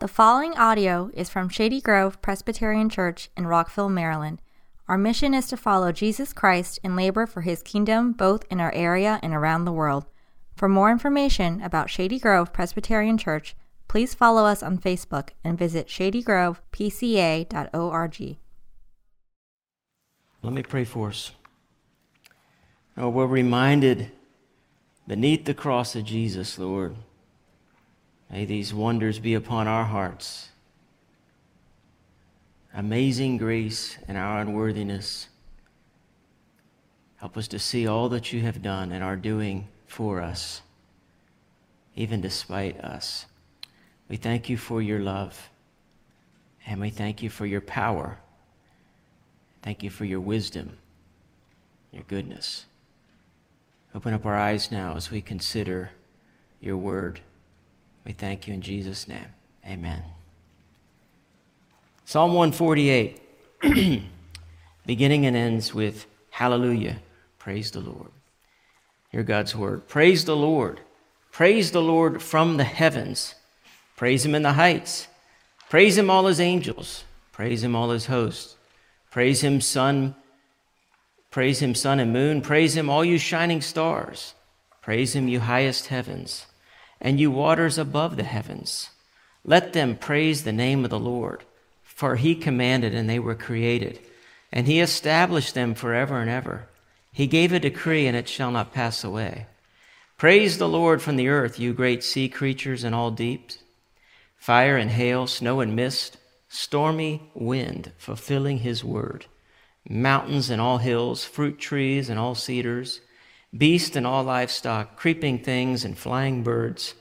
The following audio is from Shady Grove Presbyterian Church in Rockville, Maryland. Our mission is to follow Jesus Christ and labor for his kingdom both in our area and around the world. For more information about Shady Grove Presbyterian Church, please follow us on Facebook and visit shadygrovepca.org. Let me pray for us. Oh, we're reminded beneath the cross of Jesus, Lord May these wonders be upon our hearts. Amazing grace and our unworthiness. Help us to see all that you have done and are doing for us, even despite us. We thank you for your love, and we thank you for your power. Thank you for your wisdom, your goodness. Open up our eyes now as we consider your word. We thank you in Jesus' name. Amen. Psalm 148, beginning and ends with Hallelujah. Praise the Lord. Hear God's word. Praise the Lord. Praise the Lord from the heavens. Praise him in the heights. Praise him, all his angels. Praise him, all his hosts. Praise him, sun. Praise him, sun and moon. Praise him, all you shining stars. Praise him, you highest heavens and you waters above the heavens. Let them praise the name of the Lord, for he commanded and they were created, and he established them forever and ever. He gave a decree and it shall not pass away. Praise the Lord from the earth, you great sea creatures and all deeps, fire and hail, snow and mist, stormy wind, fulfilling his word, mountains and all hills, fruit trees and all cedars beast and all livestock, creeping things and flying birds,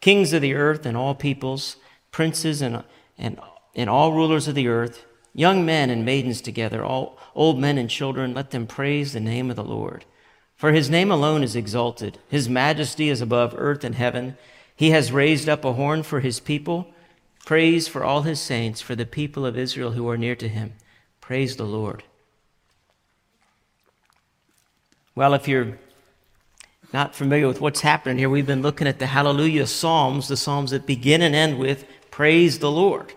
kings of the earth and all peoples, princes and, and, and all rulers of the earth, young men and maidens together, all old men and children, let them praise the name of the Lord. For his name alone is exalted. His majesty is above earth and heaven. He has raised up a horn for his people. Praise for all his saints, for the people of Israel who are near to him. Praise the Lord. Well, if you're not familiar with what's happening here, we've been looking at the Hallelujah Psalms, the Psalms that begin and end with Praise the Lord.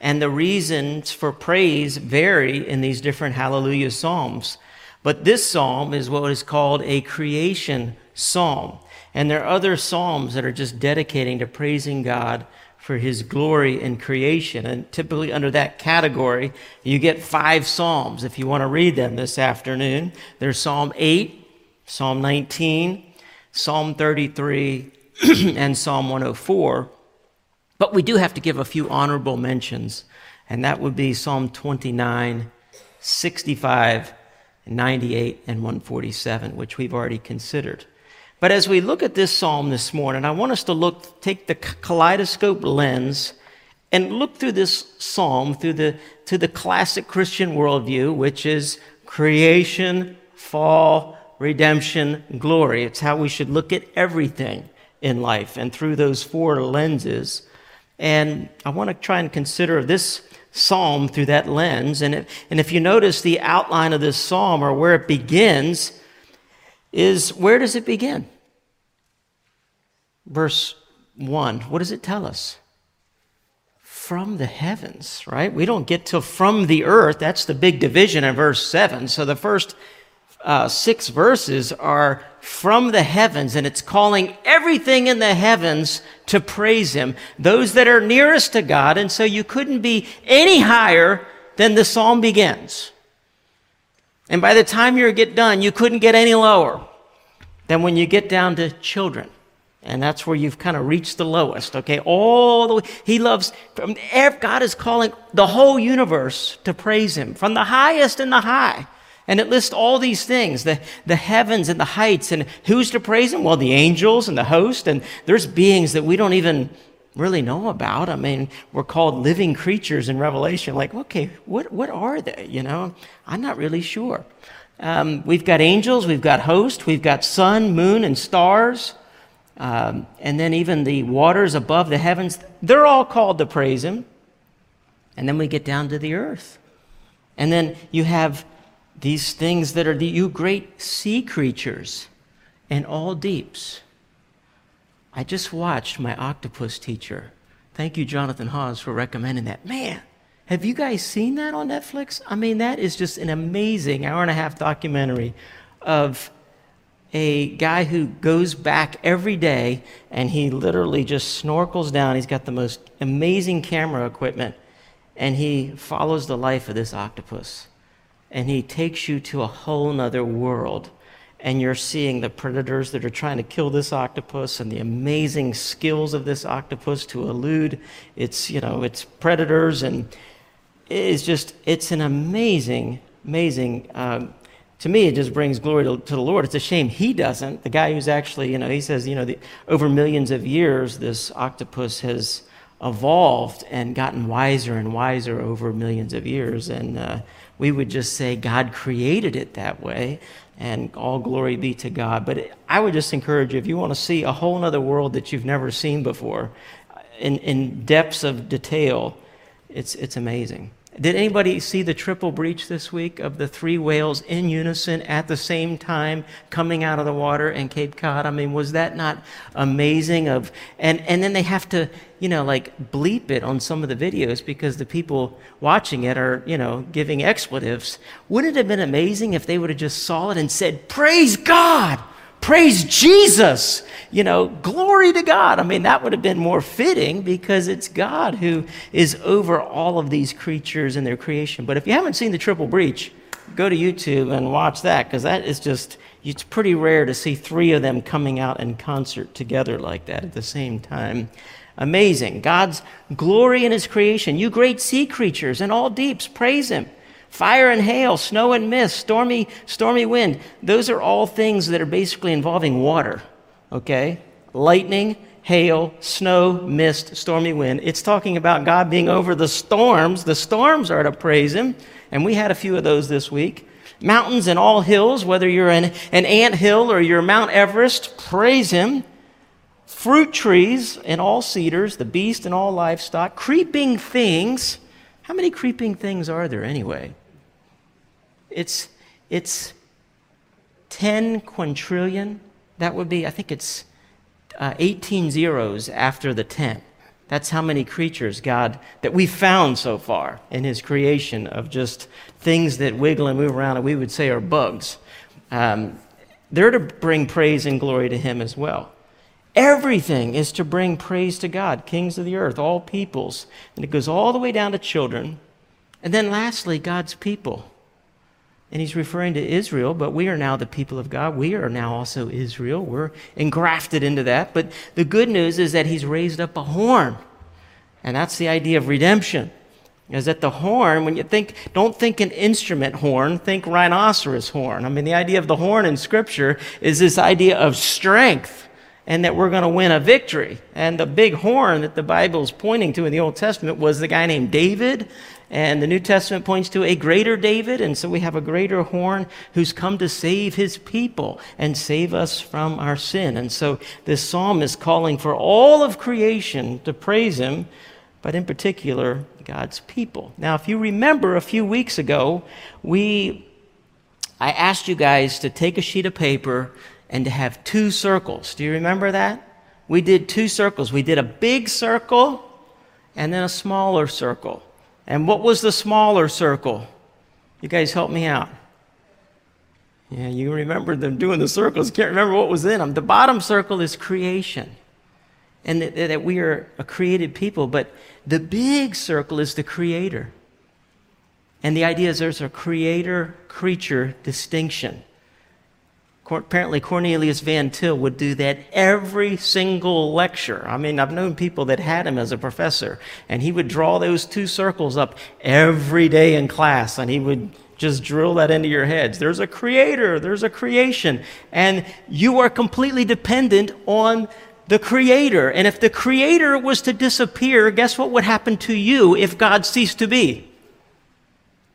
And the reasons for praise vary in these different Hallelujah Psalms. But this psalm is what is called a creation psalm. And there are other psalms that are just dedicating to praising God for his glory in creation. And typically under that category, you get five psalms if you want to read them this afternoon. There's Psalm 8, Psalm 19, Psalm 33, and Psalm 104. But we do have to give a few honorable mentions, and that would be Psalm 29, 65, 98, and 147, which we've already considered. But as we look at this psalm this morning, I want us to look, take the kaleidoscope lens and look through this psalm through the, to the classic Christian worldview, which is creation, fall, redemption, glory. It's how we should look at everything in life and through those four lenses. And I want to try and consider this psalm through that lens. And if, and if you notice the outline of this psalm or where it begins, is where does it begin? Verse 1. What does it tell us? From the heavens, right? We don't get to from the earth. That's the big division in verse 7. So the first uh, six verses are from the heavens, and it's calling everything in the heavens to praise Him, those that are nearest to God. And so you couldn't be any higher than the psalm begins. And by the time you get done, you couldn't get any lower than when you get down to children. And that's where you've kind of reached the lowest, okay? All the way. He loves, from, God is calling the whole universe to praise Him, from the highest and the high and it lists all these things the, the heavens and the heights. And who's to praise him? Well, the angels and the host. And there's beings that we don't even really know about. I mean, we're called living creatures in Revelation. Like, okay, what, what are they? You know, I'm not really sure. Um, we've got angels, we've got host, we've got sun, moon, and stars. Um, and then even the waters above the heavens, they're all called to praise him. And then we get down to the earth. And then you have these things that are the, you great sea creatures and all deeps. I just watched my octopus teacher Thank you, Jonathan Hawes, for recommending that. Man, have you guys seen that on Netflix? I mean, that is just an amazing hour and a half documentary of a guy who goes back every day and he literally just snorkels down. He's got the most amazing camera equipment and he follows the life of this octopus. And he takes you to a whole nother world. And you're seeing the predators that are trying to kill this octopus and the amazing skills of this octopus to elude its, you know, its predators. And it's just, it's an amazing, amazing um, to me, it just brings glory to, to, the Lord. It's a shame he doesn't. The guy who's actually, you know, he says, you know, the, over millions of years, this octopus has evolved and gotten wiser and wiser over millions of years. And uh, we would just say God created it that way, and all glory be to God. But I would just encourage you, if you want to see a whole other world that you've never seen before, in, in depths of detail, it's, it's amazing. Did anybody see the triple breach this week of the three whales in unison at the same time coming out of the water in Cape Cod? I mean, was that not amazing? Of and and then they have to, you know, like bleep it on some of the videos because the people watching it are, you know, giving expletives. Wouldn't it have been amazing if they would have just saw it and said, "Praise God"? Praise Jesus. You know, glory to God. I mean, that would have been more fitting because it's God who is over all of these creatures and their creation. But if you haven't seen the triple breach, go to YouTube and watch that because that is just, it's pretty rare to see three of them coming out in concert together like that at the same time. Amazing. God's glory in his creation. You great sea creatures and all deeps, praise him. Fire and hail, snow and mist, stormy, stormy wind. Those are all things that are basically involving water, okay? Lightning, hail, snow, mist, stormy wind. It's talking about God being over the storms. The storms are to praise Him, and we had a few of those this week. Mountains and all hills, whether you're an, an ant hill or you're Mount Everest, praise Him. Fruit trees and all cedars, the beast and all livestock, creeping things. How many creeping things are there anyway? It's, it's 10 quintillion. That would be, I think it's uh, 18 zeros after the 10. That's how many creatures God that we've found so far in His creation of just things that wiggle and move around, and we would say are bugs. Um, they're to bring praise and glory to Him as well. Everything is to bring praise to God, kings of the earth, all peoples. And it goes all the way down to children. And then lastly, God's people. And he's referring to Israel, but we are now the people of God. We are now also Israel. We're engrafted into that. But the good news is that he's raised up a horn. And that's the idea of redemption. Is that the horn, when you think, don't think an instrument horn, think rhinoceros horn. I mean, the idea of the horn in Scripture is this idea of strength and that we're going to win a victory. And the big horn that the Bible is pointing to in the Old Testament was the guy named David and the New Testament points to a greater David, and so we have a greater horn who's come to save his people and save us from our sin. And so this psalm is calling for all of creation to praise him, but in particular, God's people. Now, if you remember a few weeks ago, we I asked you guys to take a sheet of paper and to have two circles. Do you remember that? We did two circles. We did a big circle and then a smaller circle. And what was the smaller circle? You guys help me out. Yeah, you remember them doing the circles. Can't remember what was in them. The bottom circle is creation, and that, that we are a created people. But the big circle is the Creator. And the idea is there's a creator creature distinction. Apparently, Cornelius Van Til would do that every single lecture. I mean, I've known people that had him as a professor, and he would draw those two circles up every day in class, and he would just drill that into your heads. There's a creator, there's a creation, and you are completely dependent on the creator. And if the creator was to disappear, guess what would happen to you if God ceased to be?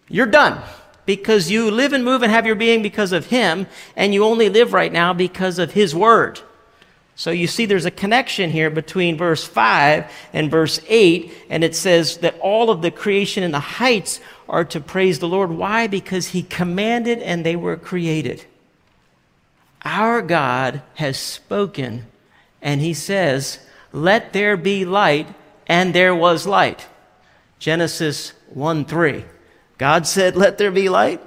You're done because you live and move and have your being because of Him, and you only live right now because of His Word. So you see, there's a connection here between verse 5 and verse 8, and it says that all of the creation in the heights are to praise the Lord. Why? Because He commanded and they were created. Our God has spoken, and He says, Let there be light, and there was light. Genesis 1 3. God said, Let there be light,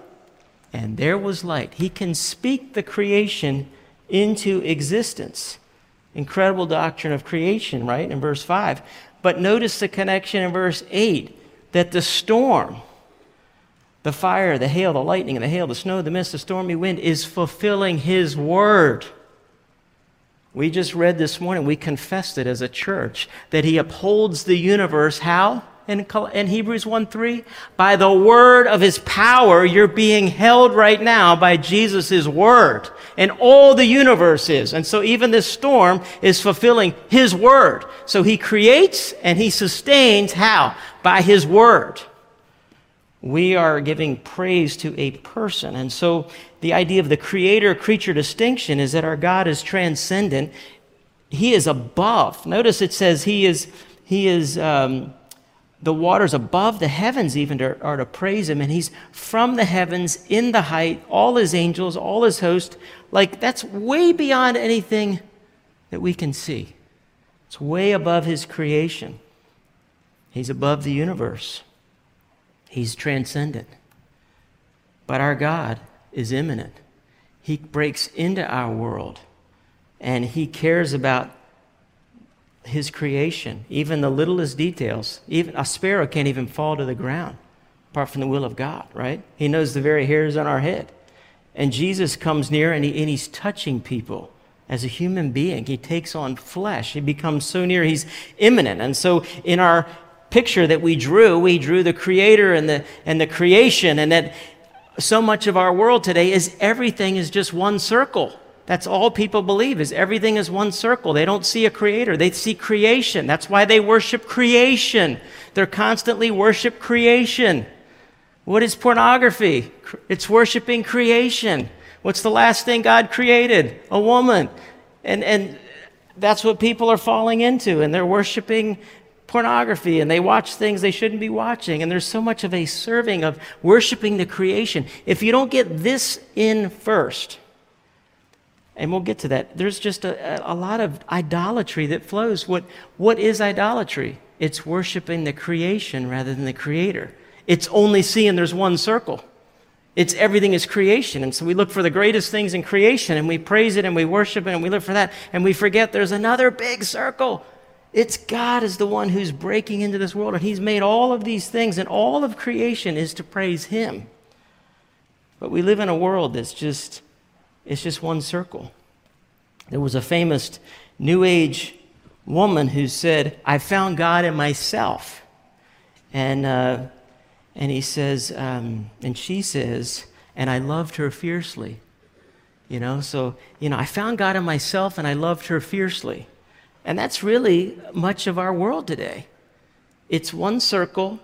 and there was light. He can speak the creation into existence. Incredible doctrine of creation, right? In verse 5. But notice the connection in verse 8 that the storm, the fire, the hail, the lightning, and the hail, the snow, the mist, the stormy wind is fulfilling His word. We just read this morning, we confessed it as a church, that He upholds the universe. How? In, in Hebrews 1 3? By the word of His power, you're being held right now by Jesus' word. And all the universe is. And so even this storm is fulfilling His word. So He creates and He sustains. How? By His word we are giving praise to a person. And so the idea of the creator creature distinction is that our God is transcendent. He is above. Notice it says he is, he is, um, the waters above the heavens even are to praise him. And he's from the heavens in the height, all his angels, all his host. Like that's way beyond anything that we can see. It's way above his creation. He's above the universe. He's transcendent. But our God is immanent. He breaks into our world and He cares about His creation, even the littlest details. Even a sparrow can't even fall to the ground apart from the will of God, right? He knows the very hairs on our head. And Jesus comes near and, he, and He's touching people as a human being. He takes on flesh. He becomes so near, he's immanent. And so in our picture that we drew, we drew the creator and the, and the creation, and that so much of our world today is everything is just one circle. That's all people believe is everything is one circle. They don't see a creator. They see creation. That's why they worship creation. They're constantly worship creation. What is pornography? It's worshiping creation. What's the last thing God created? A woman. And, and that's what people are falling into, and they're worshiping pornography and they watch things they shouldn't be watching. And there's so much of a serving of worshiping the creation. If you don't get this in first, and we'll get to that, there's just a, a lot of idolatry that flows. What, what is idolatry? It's worshiping the creation rather than the creator. It's only seeing there's one circle. It's everything is creation. And so we look for the greatest things in creation and we praise it and we worship it and we live for that. And we forget there's another big circle it's God is the one who's breaking into this world, and He's made all of these things, and all of creation is to praise Him. But we live in a world that's just, it's just one circle. There was a famous New Age woman who said, I found God in myself. And, uh, and he says, um, and she says, and I loved her fiercely. You know, so, you know, I found God in myself and I loved her fiercely. And that's really much of our world today. It's one circle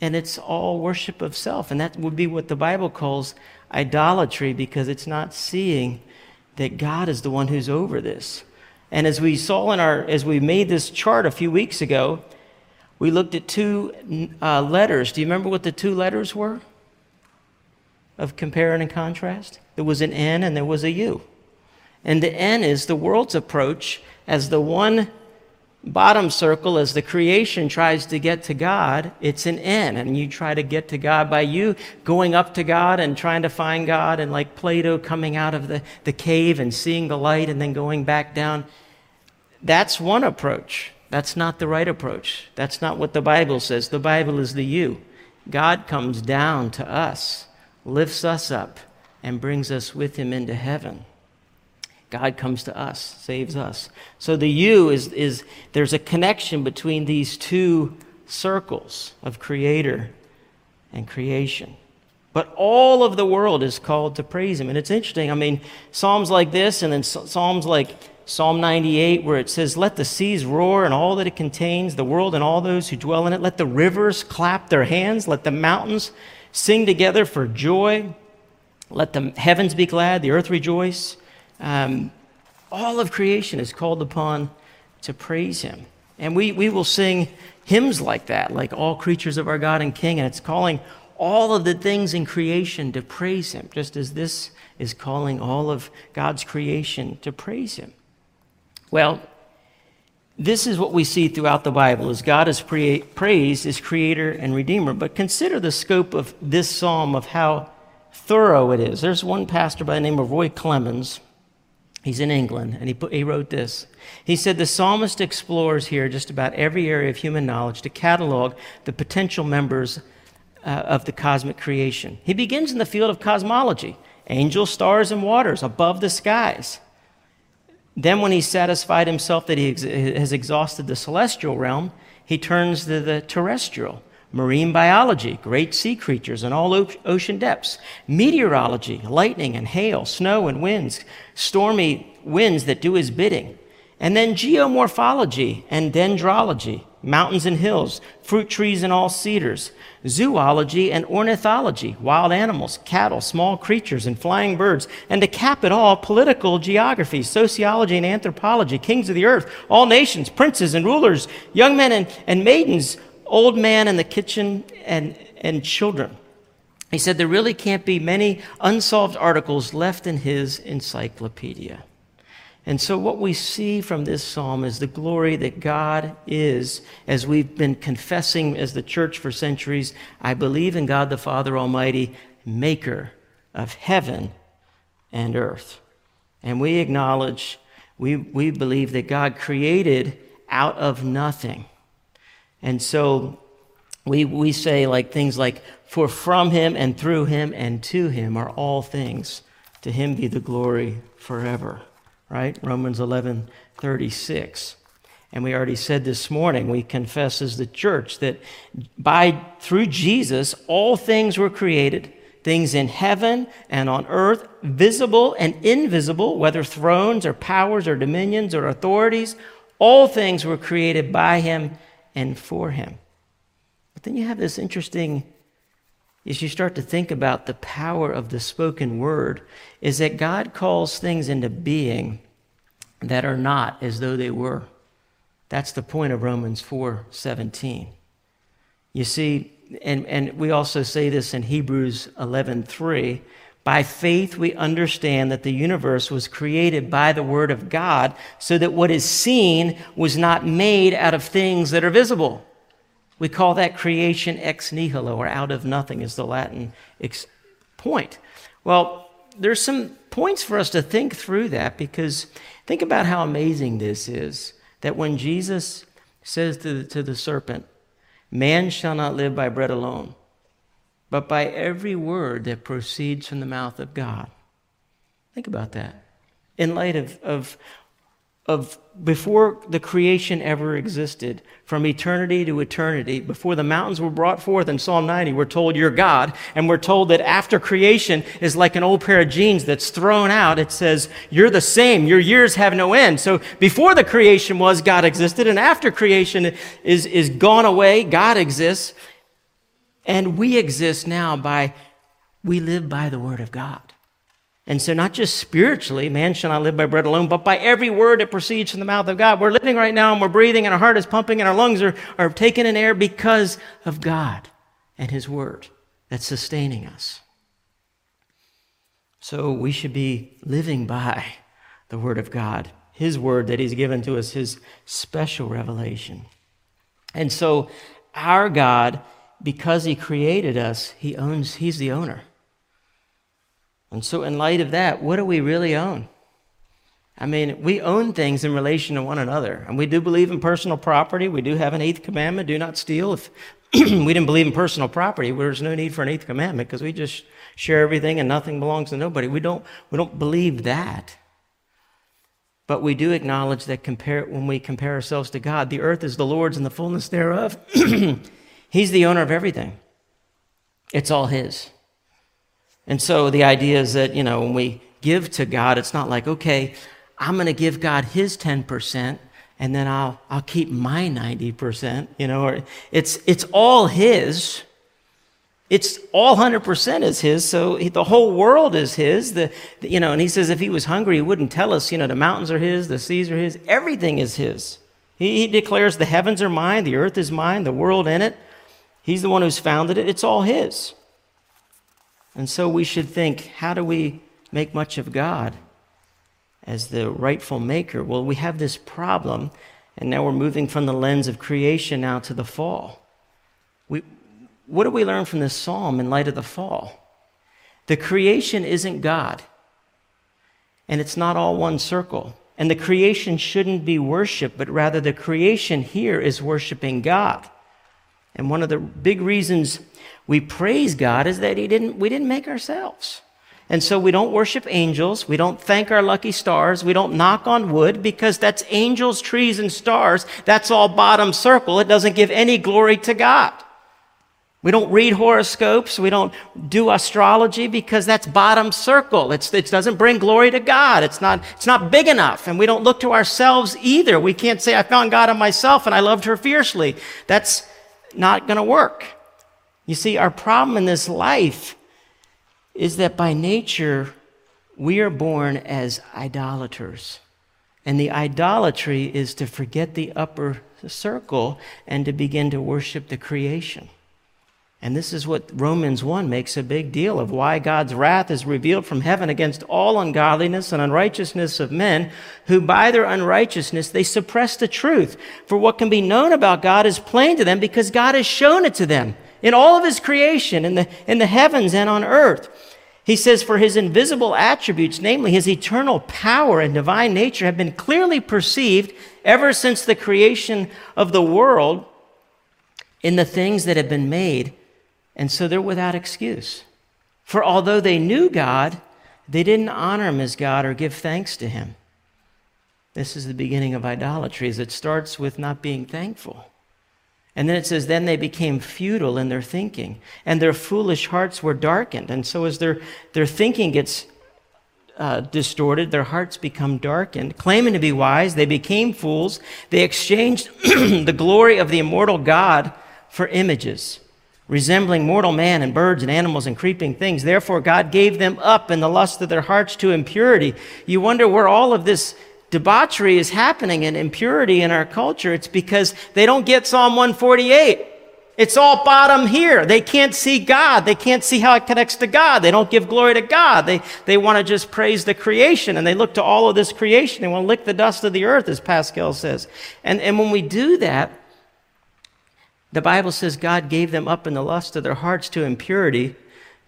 and it's all worship of self. And that would be what the Bible calls idolatry because it's not seeing that God is the one who's over this. And as we saw in our, as we made this chart a few weeks ago, we looked at two uh, letters. Do you remember what the two letters were of comparing and contrast? There was an N and there was a U. And the N is the world's approach as the one bottom circle as the creation tries to get to God, it's an N. And you try to get to God by you going up to God and trying to find God, and like Plato coming out of the, the cave and seeing the light and then going back down. That's one approach. That's not the right approach. That's not what the Bible says. The Bible is the you. God comes down to us, lifts us up, and brings us with him into heaven. God comes to us, saves us. So the you is, is there's a connection between these two circles of creator and creation. But all of the world is called to praise him. And it's interesting. I mean, Psalms like this, and then Psalms like Psalm 98, where it says, Let the seas roar and all that it contains, the world and all those who dwell in it. Let the rivers clap their hands. Let the mountains sing together for joy. Let the heavens be glad, the earth rejoice. Um, all of creation is called upon to praise him. And we, we will sing hymns like that, like all creatures of our God and King, and it's calling all of the things in creation to praise him, just as this is calling all of God's creation to praise him. Well, this is what we see throughout the Bible as God is pre- praised as creator and redeemer. But consider the scope of this psalm of how thorough it is. There's one pastor by the name of Roy Clements. He's in England, and he, put, he wrote this. He said, The psalmist explores here just about every area of human knowledge to catalog the potential members uh, of the cosmic creation. He begins in the field of cosmology angels, stars, and waters above the skies. Then, when he's satisfied himself that he ex- has exhausted the celestial realm, he turns to the terrestrial marine biology, great sea creatures in all ocean depths, meteorology, lightning and hail, snow and winds, stormy winds that do his bidding, and then geomorphology and dendrology, mountains and hills, fruit trees and all cedars, zoology and ornithology, wild animals, cattle, small creatures, and flying birds, and to cap it all, political geography, sociology and anthropology, kings of the earth, all nations, princes and rulers, young men and, and maidens, old man in the kitchen, and, and children. He said there really can't be many unsolved articles left in his encyclopedia. And so, what we see from this psalm is the glory that God is, as we've been confessing as the church for centuries. I believe in God the Father Almighty, maker of heaven and earth. And we acknowledge, we, we believe that God created out of nothing. And so we, we say like things like, for from him and through him and to him are all things. To him be the glory forever. Right? Romans 11, 36. And we already said this morning, we confess as the church that by through Jesus, all things were created, things in heaven and on earth, visible and invisible, whether thrones or powers or dominions or authorities, all things were created by him and for him. But then you have this interesting, as you start to think about the power of the spoken word, is that God calls things into being that are not as though they were. That's the point of Romans 4 17. You see, and, and we also say this in Hebrews 11 3 by faith, we understand that the universe was created by the Word of God, so that what is seen was not made out of things that are visible. We call that creation ex nihilo, or out of nothing, is the Latin ex- point. Well, there's some points for us to think through that because think about how amazing this is that when Jesus says to the, to the serpent, Man shall not live by bread alone, but by every word that proceeds from the mouth of God. Think about that. In light of, of, of before the creation ever existed, from eternity to eternity, before the mountains were brought forth in Psalm 90, we're told you're God. And we're told that after creation is like an old pair of jeans that's thrown out. It says, You're the same. Your years have no end. So before the creation was, God existed. And after creation is, is gone away, God exists. And we exist now by, we live by the word of God. And so, not just spiritually, man shall not live by bread alone, but by every word that proceeds from the mouth of God. We're living right now and we're breathing and our heart is pumping and our lungs are, are taking in air because of God and His word that's sustaining us. So, we should be living by the word of God, His word that He's given to us, His special revelation. And so, our God because he created us, he owns, he's the owner. And so, in light of that, what do we really own? I mean, we own things in relation to one another. And we do believe in personal property. We do have an eighth commandment do not steal. If we didn't believe in personal property, there's no need for an eighth commandment because we just share everything and nothing belongs to nobody. We don't, we don't believe that. But we do acknowledge that compare, when we compare ourselves to God, the earth is the Lord's and the fullness thereof. He's the owner of everything, it's all His. And so the idea is that, you know, when we give to God, it's not like, okay, I'm going to give God His 10% and then I'll, I'll keep my 90%, you know, or it's, it's all His. It's all 100% is his, so he, the whole world is his. The, you know, and he says if he was hungry, he wouldn't tell us, you know, the mountains are his, the seas are his, everything is his. He, he declares the heavens are mine, the earth is mine, the world in it. He's the one who's founded it, it's all His. And so we should think how do we make much of God as the rightful maker? Well, we have this problem, And now we're moving from the lens of creation now to the fall. We, what do we learn from this psalm in light of the fall? The creation isn't God, and it's not all one circle. And the creation shouldn't be worshiped, but rather the creation here is worshiping God. And one of the big reasons we praise God is that he didn't, we didn't make ourselves. And so we don't worship angels. We don't thank our lucky stars. We don't knock on wood because that's angels, trees, and stars. That's all bottom circle. It doesn't give any glory to God. We don't read horoscopes. We don't do astrology because that's bottom circle. It's, it doesn't bring glory to God. It's not, it's not big enough. And we don't look to ourselves either. We can't say, I found God in myself and I loved her fiercely. That's not going to work. You see, our problem in this life is that by nature, we are born as idolaters. And the idolatry is to forget the upper circle and to begin to worship the creation. And this is what Romans 1 makes a big deal of why God's wrath is revealed from heaven against all ungodliness and unrighteousness of men who by their unrighteousness they suppress the truth. For what can be known about God is plain to them because God has shown it to them in all of his creation in the, in the heavens and on earth. He says, For his invisible attributes, namely his eternal power and divine nature, have been clearly perceived ever since the creation of the world in the things that have been made and so they're without excuse. For although they knew God, they didn't honor him as God or give thanks to him. This is the beginning of idolatry, as it starts with not being thankful. And then it says, then they became futile in their thinking, and their foolish hearts were darkened. And so as their, their thinking gets uh, distorted, their hearts become darkened. Claiming to be wise, they became fools. They exchanged the glory of the immortal God for images resembling mortal man and birds and animals and creeping things. Therefore, God gave them up in the lust of their hearts to impurity. You wonder where all of this debauchery is happening and impurity in our culture. It's because they don't get Psalm 148. It's all bottom here. They can't see God. They can't see how it connects to God. They don't give glory to God. They, they want to just praise the creation and they look to all of this creation. They want to lick the dust of the earth, as Pascal says. And, and when we do that, the Bible says God gave them up in the lust of their hearts to impurity,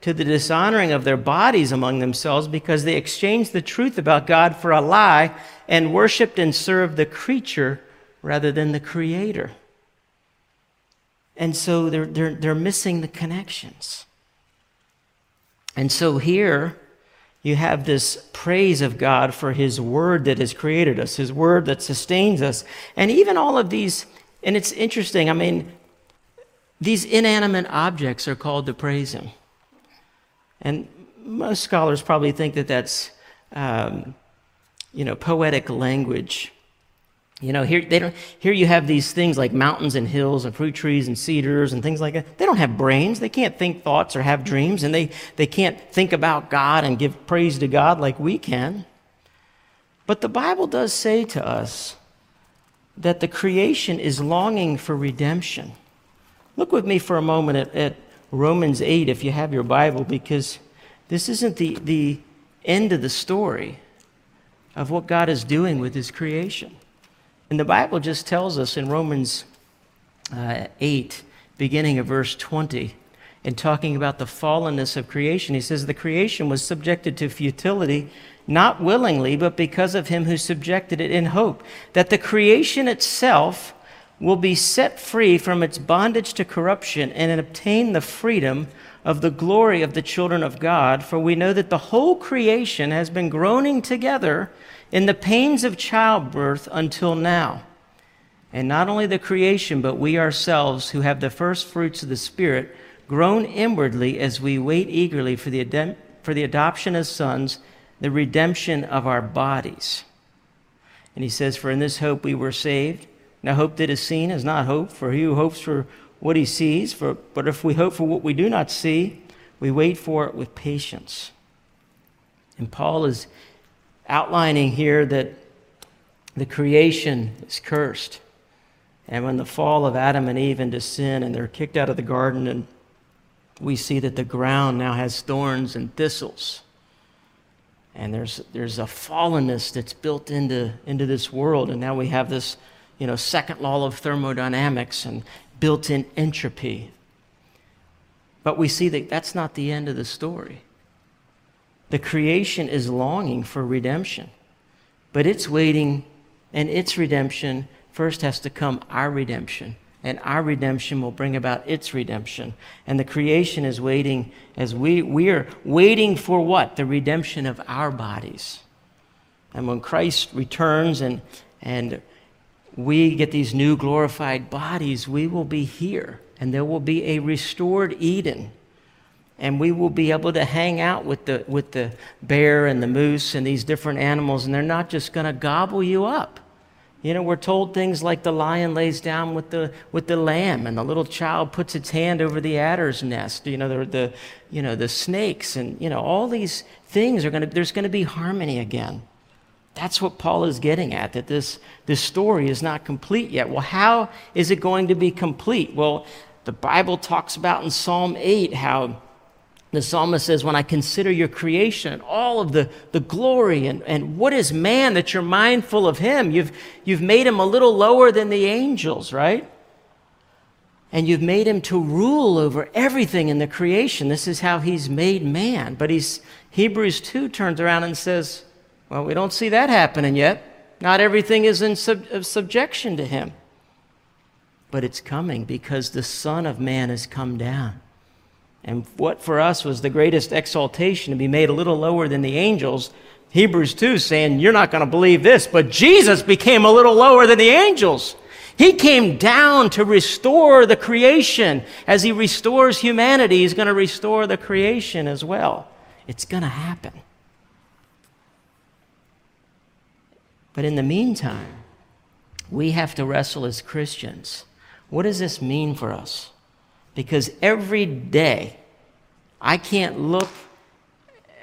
to the dishonoring of their bodies among themselves, because they exchanged the truth about God for a lie and worshiped and served the creature rather than the creator. And so they're, they're, they're missing the connections. And so here you have this praise of God for His Word that has created us, His Word that sustains us. And even all of these, and it's interesting, I mean, these inanimate objects are called to praise Him. And most scholars probably think that that's, um, you know, poetic language. You know, here, they don't, here you have these things like mountains and hills and fruit trees and cedars and things like that. They don't have brains. They can't think thoughts or have dreams, and they, they can't think about God and give praise to God like we can. But the Bible does say to us that the creation is longing for redemption. Look with me for a moment at, at Romans 8 if you have your Bible, because this isn't the, the end of the story of what God is doing with his creation. And the Bible just tells us in Romans uh, 8, beginning of verse 20, in talking about the fallenness of creation, he says, The creation was subjected to futility, not willingly, but because of him who subjected it in hope, that the creation itself will be set free from its bondage to corruption and obtain the freedom of the glory of the children of God. For we know that the whole creation has been groaning together in the pains of childbirth until now. And not only the creation, but we ourselves, who have the first fruits of the Spirit, groan inwardly as we wait eagerly for the, ad- for the adoption as sons, the redemption of our bodies. And he says, For in this hope we were saved. Now, hope that is seen is not hope, for he who hopes for what he sees, for, but if we hope for what we do not see, we wait for it with patience. And Paul is outlining here that the creation is cursed. And when the fall of Adam and Eve into sin and they're kicked out of the garden, and we see that the ground now has thorns and thistles. And there's, there's a fallenness that's built into, into this world. And now we have this you know, second law of thermodynamics and built in entropy. But we see that that's not the end of the story. The creation is longing for redemption, but it's waiting, and its redemption first has to come our redemption. And our redemption will bring about its redemption. And the creation is waiting as we, we are waiting for what? The redemption of our bodies. And when Christ returns and, and we get these new glorified bodies, we will be here. And there will be a restored Eden and we will be able to hang out with the, with the bear and the moose and these different animals, and they're not just going to gobble you up. You know, we're told things like the lion lays down with the, with the lamb, and the little child puts its hand over the adder's nest. You know, the, the, you know, the snakes, and, you know, all these things are going to, there's going to be harmony again. That's what Paul is getting at, that this, this story is not complete yet. Well, how is it going to be complete? Well, the Bible talks about in Psalm 8 how the psalmist says, When I consider your creation and all of the, the glory, and, and what is man that you're mindful of him? You've, you've made him a little lower than the angels, right? And you've made him to rule over everything in the creation. This is how he's made man. But he's, Hebrews 2 turns around and says, Well, we don't see that happening yet. Not everything is in sub, subjection to him. But it's coming because the Son of Man has come down. And what for us was the greatest exaltation to be made a little lower than the angels, Hebrews 2 saying, You're not going to believe this, but Jesus became a little lower than the angels. He came down to restore the creation. As he restores humanity, he's going to restore the creation as well. It's going to happen. But in the meantime, we have to wrestle as Christians. What does this mean for us? Because every day, I can't look,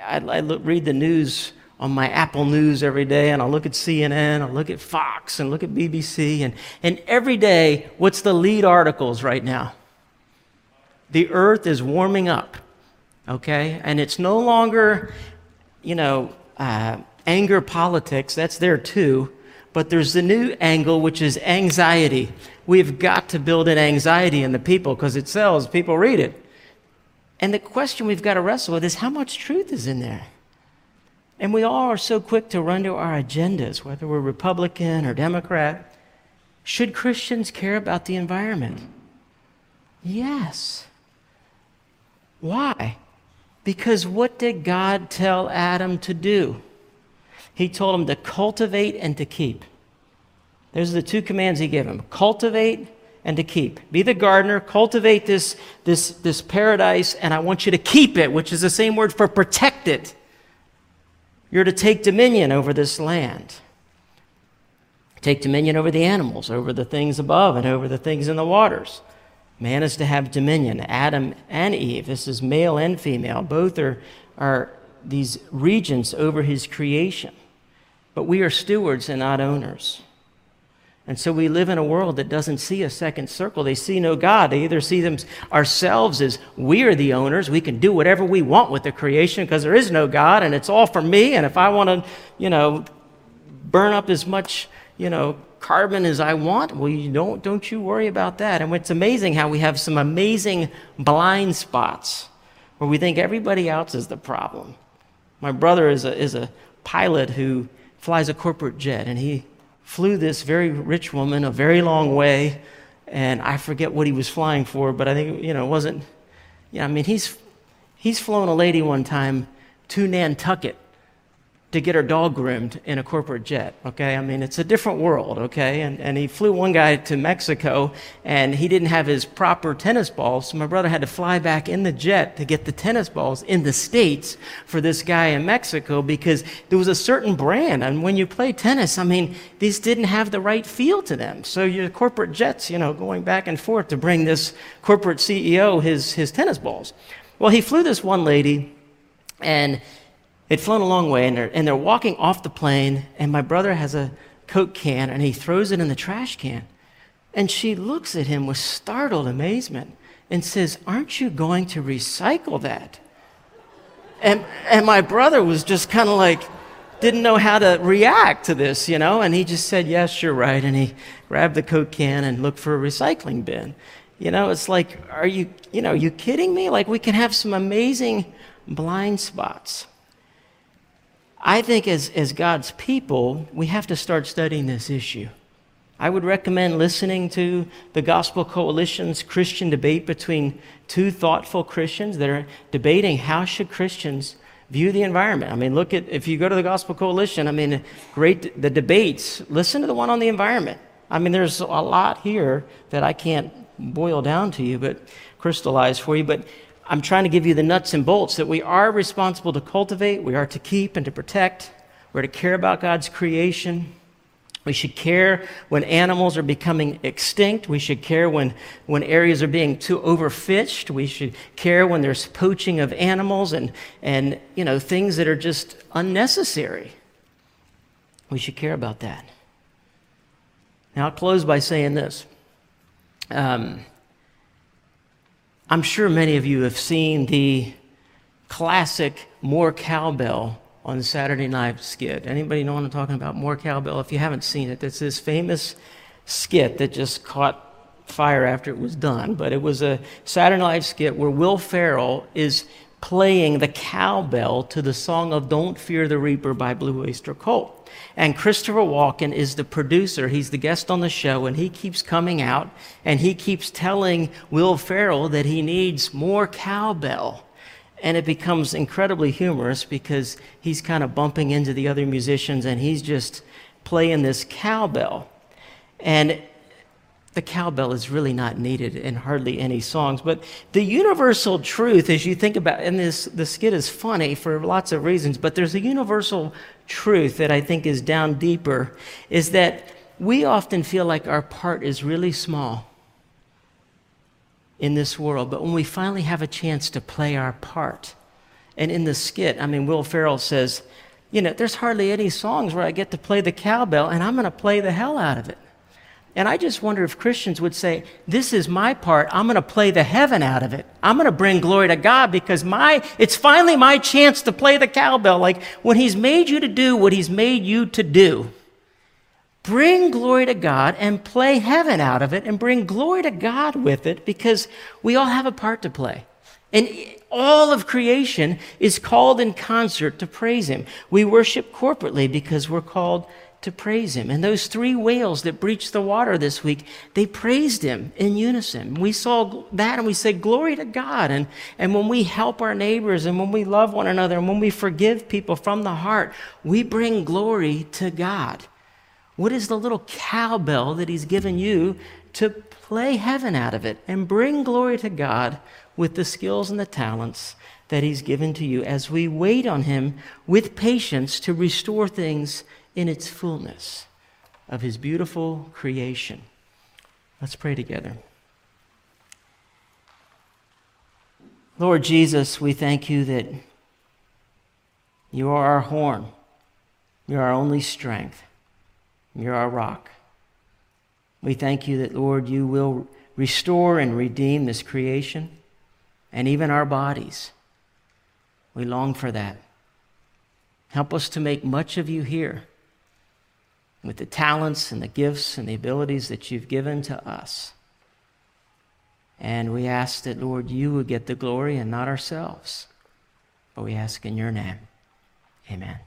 I, I look, read the news on my Apple News every day, and I'll look at CNN, I'll look at Fox, and look at BBC, and, and every day, what's the lead articles right now? The earth is warming up, okay? And it's no longer, you know, uh, anger politics, that's there too, but there's the new angle, which is anxiety. We've got to build in anxiety in the people because it sells, people read it. And the question we've got to wrestle with is how much truth is in there? And we all are so quick to run to our agendas, whether we're Republican or Democrat. Should Christians care about the environment? Yes. Why? Because what did God tell Adam to do? He told him to cultivate and to keep. Those are the two commands he gave him cultivate and to keep. Be the gardener, cultivate this, this, this paradise, and I want you to keep it, which is the same word for protect it. You're to take dominion over this land. Take dominion over the animals, over the things above, and over the things in the waters. Man is to have dominion. Adam and Eve, this is male and female, both are, are these regents over his creation. But we are stewards and not owners. And so we live in a world that doesn't see a second circle. They see no God. They either see them ourselves as we are the owners. We can do whatever we want with the creation because there is no God and it's all for me. And if I want to, you know, burn up as much, you know, carbon as I want, well, you don't, don't you worry about that. And it's amazing how we have some amazing blind spots where we think everybody else is the problem. My brother is a, is a pilot who flies a corporate jet, and he flew this very rich woman a very long way, and I forget what he was flying for, but I think, you know, it wasn't, yeah, I mean, he's, he's flown a lady one time to Nantucket to get her dog groomed in a corporate jet, okay? I mean, it's a different world, okay? And, and he flew one guy to Mexico and he didn't have his proper tennis balls, so my brother had to fly back in the jet to get the tennis balls in the States for this guy in Mexico because there was a certain brand. And when you play tennis, I mean, these didn't have the right feel to them. So your corporate jets, you know, going back and forth to bring this corporate CEO his, his tennis balls. Well, he flew this one lady and They'd flown a long way, and they're, and they're walking off the plane, and my brother has a Coke can, and he throws it in the trash can. And she looks at him with startled amazement and says, Aren't you going to recycle that? And, and my brother was just kind of like, didn't know how to react to this, you know, and he just said, Yes, you're right. And he grabbed the Coke can and looked for a recycling bin. You know, it's like, are you, you know, are you kidding me? Like, we can have some amazing blind spots. I think as, as God's people, we have to start studying this issue. I would recommend listening to the Gospel Coalition's Christian debate between two thoughtful Christians that are debating how should Christians view the environment. I mean, look at if you go to the Gospel Coalition, I mean, great the debates, listen to the one on the environment. I mean, there's a lot here that I can't boil down to you, but crystallize for you, but I'm trying to give you the nuts and bolts that we are responsible to cultivate, we are to keep and to protect, we're to care about God's creation. We should care when animals are becoming extinct. We should care when, when areas are being too overfished. We should care when there's poaching of animals and, and you know, things that are just unnecessary. We should care about that. Now, I'll close by saying this. Um, I'm sure many of you have seen the classic More Cowbell on Saturday Night Skit. Anybody know what I'm talking about? More cowbell. If you haven't seen it, it's this famous skit that just caught fire after it was done. But it was a Saturday Night skit where Will Ferrell is playing the cowbell to the song of Don't Fear the Reaper by Blue Oyster Cult. And Christopher Walken is the producer. He's the guest on the show, and he keeps coming out and he keeps telling Will Ferrell that he needs more cowbell. And it becomes incredibly humorous because he's kind of bumping into the other musicians and he's just playing this cowbell. And the cowbell is really not needed in hardly any songs. But the universal truth, as you think about, and this the skit is funny for lots of reasons, but there's a universal truth that I think is down deeper, is that we often feel like our part is really small in this world. But when we finally have a chance to play our part, and in the skit, I mean, Will Ferrell says, you know, there's hardly any songs where I get to play the cowbell, and I'm going to play the hell out of it. And I just wonder if Christians would say, This is my part. I'm going to play the heaven out of it. I'm going to bring glory to God because my, it's finally my chance to play the cowbell. Like when He's made you to do what He's made you to do, bring glory to God and play heaven out of it and bring glory to God with it because we all have a part to play. And all of creation is called in concert to praise Him. We worship corporately because we're called to praise Him. And those three whales that breached the water this week, they praised Him in unison. We saw that and we said, Glory to God. And, and when we help our neighbors and when we love one another and when we forgive people from the heart, we bring glory to God. What is the little cowbell that He's given you to play heaven out of it and bring glory to God with the skills and the talents that He's given to you as we wait on Him with patience to restore things in its fullness of His beautiful creation? Let's pray together. Lord Jesus, we thank you that you are our horn. You're our only strength. You're our rock. We thank you that, Lord, you will restore and redeem this creation and even our bodies. We long for that. Help us to make much of you here with the talents and the gifts and the abilities that you've given to us. And we ask that, Lord, you would get the glory and not ourselves. But we ask in your name. Amen.